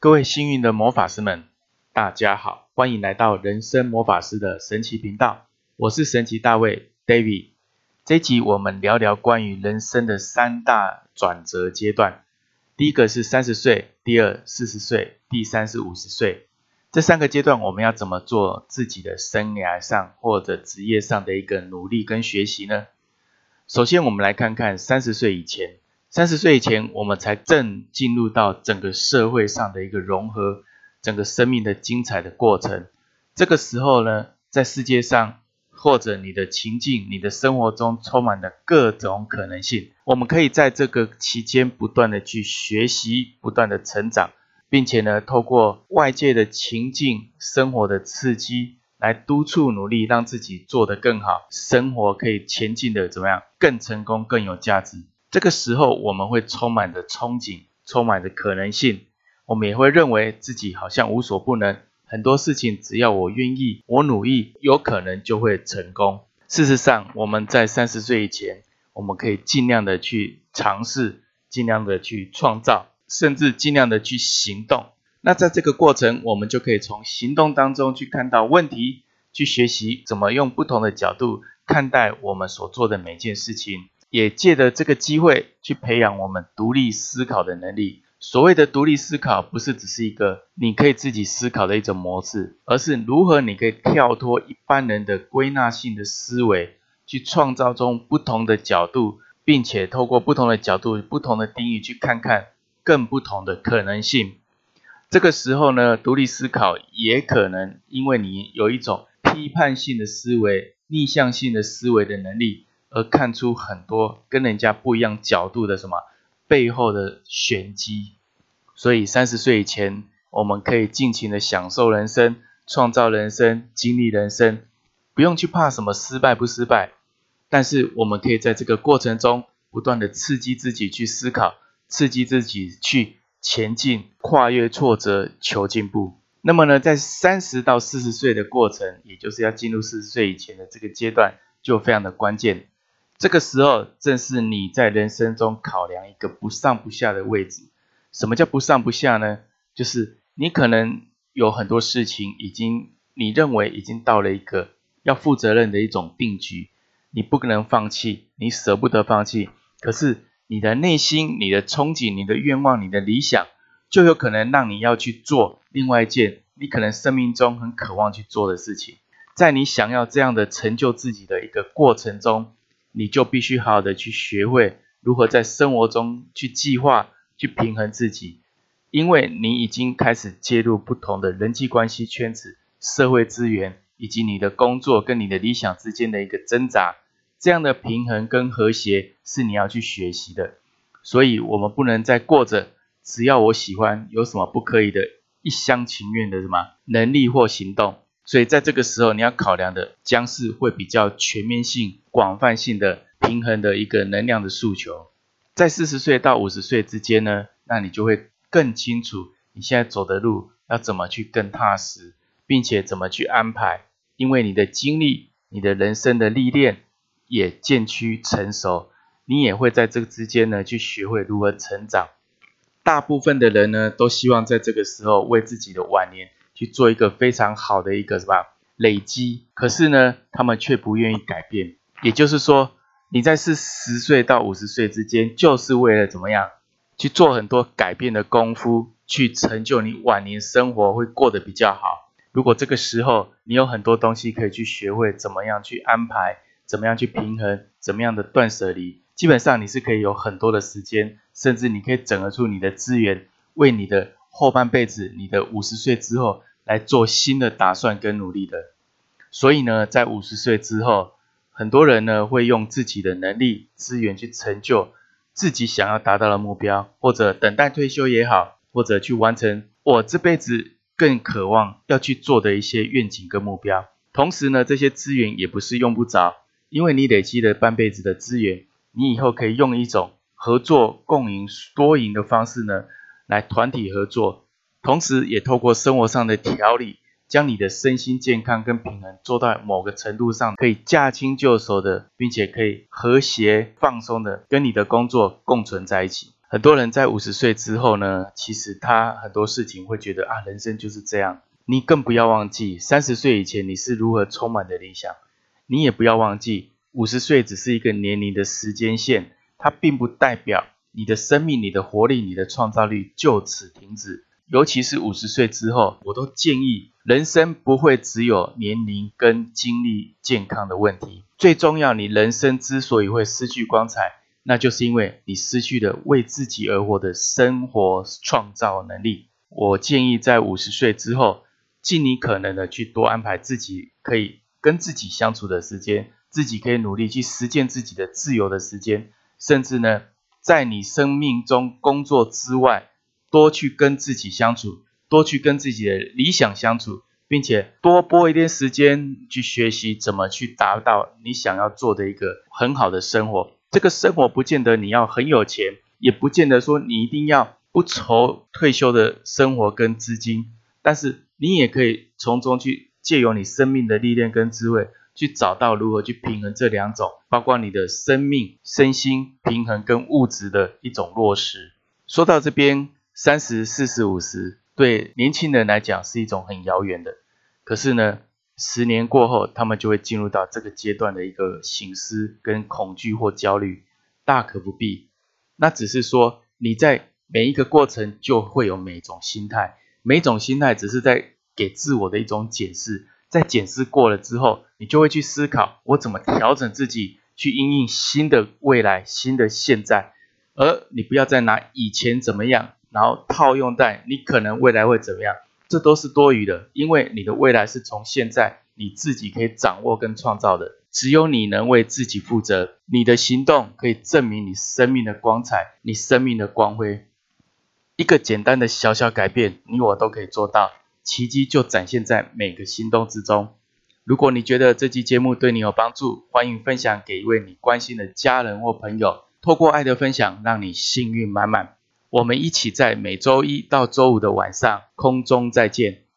各位幸运的魔法师们，大家好，欢迎来到人生魔法师的神奇频道。我是神奇大卫 David。这集我们聊聊关于人生的三大转折阶段。第一个是三十岁，第二四十岁，第三是五十岁。这三个阶段我们要怎么做自己的生涯上或者职业上的一个努力跟学习呢？首先，我们来看看三十岁以前。三十岁以前，我们才正进入到整个社会上的一个融合，整个生命的精彩的过程。这个时候呢，在世界上或者你的情境、你的生活中，充满了各种可能性。我们可以在这个期间不断的去学习，不断的成长，并且呢，透过外界的情境、生活的刺激。来督促努力，让自己做得更好，生活可以前进的怎么样？更成功，更有价值。这个时候，我们会充满着憧憬，充满着可能性。我们也会认为自己好像无所不能，很多事情只要我愿意，我努力，有可能就会成功。事实上，我们在三十岁以前，我们可以尽量的去尝试，尽量的去创造，甚至尽量的去行动。那在这个过程，我们就可以从行动当中去看到问题，去学习怎么用不同的角度看待我们所做的每件事情，也借着这个机会去培养我们独立思考的能力。所谓的独立思考，不是只是一个你可以自己思考的一种模式，而是如何你可以跳脱一般人的归纳性的思维，去创造中不同的角度，并且透过不同的角度、不同的定义去看看更不同的可能性。这个时候呢，独立思考也可能因为你有一种批判性的思维、逆向性的思维的能力，而看出很多跟人家不一样角度的什么背后的玄机。所以三十岁以前，我们可以尽情的享受人生、创造人生、经历人生，不用去怕什么失败不失败。但是我们可以在这个过程中不断的刺激自己去思考，刺激自己去。前进，跨越挫折，求进步。那么呢，在三十到四十岁的过程，也就是要进入四十岁以前的这个阶段，就非常的关键。这个时候，正是你在人生中考量一个不上不下的位置。什么叫不上不下呢？就是你可能有很多事情已经，你认为已经到了一个要负责任的一种定局，你不可能放弃，你舍不得放弃。可是。你的内心、你的憧憬、你的愿望、你的理想，就有可能让你要去做另外一件你可能生命中很渴望去做的事情。在你想要这样的成就自己的一个过程中，你就必须好好的去学会如何在生活中去计划、去平衡自己，因为你已经开始介入不同的人际关系圈子、社会资源以及你的工作跟你的理想之间的一个挣扎。这样的平衡跟和谐是你要去学习的，所以我们不能再过着只要我喜欢有什么不可以的一厢情愿的什么能力或行动。所以在这个时候，你要考量的将是会比较全面性、广泛性的平衡的一个能量的诉求。在四十岁到五十岁之间呢，那你就会更清楚你现在走的路要怎么去更踏实，并且怎么去安排，因为你的经历、你的人生的历练。也渐趋成熟，你也会在这个之间呢，去学会如何成长。大部分的人呢，都希望在这个时候为自己的晚年去做一个非常好的一个什么累积，可是呢，他们却不愿意改变。也就是说，你在四十岁到五十岁之间，就是为了怎么样去做很多改变的功夫，去成就你晚年生活会过得比较好。如果这个时候你有很多东西可以去学会，怎么样去安排。怎么样去平衡？怎么样的断舍离？基本上你是可以有很多的时间，甚至你可以整合出你的资源，为你的后半辈子，你的五十岁之后来做新的打算跟努力的。所以呢，在五十岁之后，很多人呢会用自己的能力资源去成就自己想要达到的目标，或者等待退休也好，或者去完成我这辈子更渴望要去做的一些愿景跟目标。同时呢，这些资源也不是用不着。因为你累积了半辈子的资源，你以后可以用一种合作、共赢、多赢的方式呢，来团体合作，同时也透过生活上的调理，将你的身心健康跟平衡做到某个程度上，可以驾轻就熟的，并且可以和谐放松的跟你的工作共存在一起。很多人在五十岁之后呢，其实他很多事情会觉得啊，人生就是这样。你更不要忘记，三十岁以前你是如何充满的理想。你也不要忘记，五十岁只是一个年龄的时间线，它并不代表你的生命、你的活力、你的创造力就此停止。尤其是五十岁之后，我都建议，人生不会只有年龄跟精力健康的问题。最重要，你人生之所以会失去光彩，那就是因为你失去了为自己而活的生活创造能力。我建议在五十岁之后，尽你可能的去多安排自己可以跟自己相处的时间，自己可以努力去实践自己的自由的时间，甚至呢，在你生命中工作之外。多去跟自己相处，多去跟自己的理想相处，并且多拨一点时间去学习怎么去达到你想要做的一个很好的生活。这个生活不见得你要很有钱，也不见得说你一定要不愁退休的生活跟资金，但是你也可以从中去借由你生命的历练跟智慧，去找到如何去平衡这两种，包括你的生命、身心平衡跟物质的一种落实。说到这边。三十、四十、五十，对年轻人来讲是一种很遥远的。可是呢，十年过后，他们就会进入到这个阶段的一个醒思跟恐惧或焦虑，大可不必。那只是说你在每一个过程就会有每种心态，每种心态只是在给自我的一种解释。在检视过了之后，你就会去思考我怎么调整自己，去应应新的未来、新的现在。而你不要再拿以前怎么样。然后套用在你可能未来会怎么样，这都是多余的，因为你的未来是从现在你自己可以掌握跟创造的，只有你能为自己负责，你的行动可以证明你生命的光彩，你生命的光辉。一个简单的小小改变，你我都可以做到，奇迹就展现在每个行动之中。如果你觉得这期节目对你有帮助，欢迎分享给一位你关心的家人或朋友，透过爱的分享，让你幸运满满。我们一起在每周一到周五的晚上空中再见。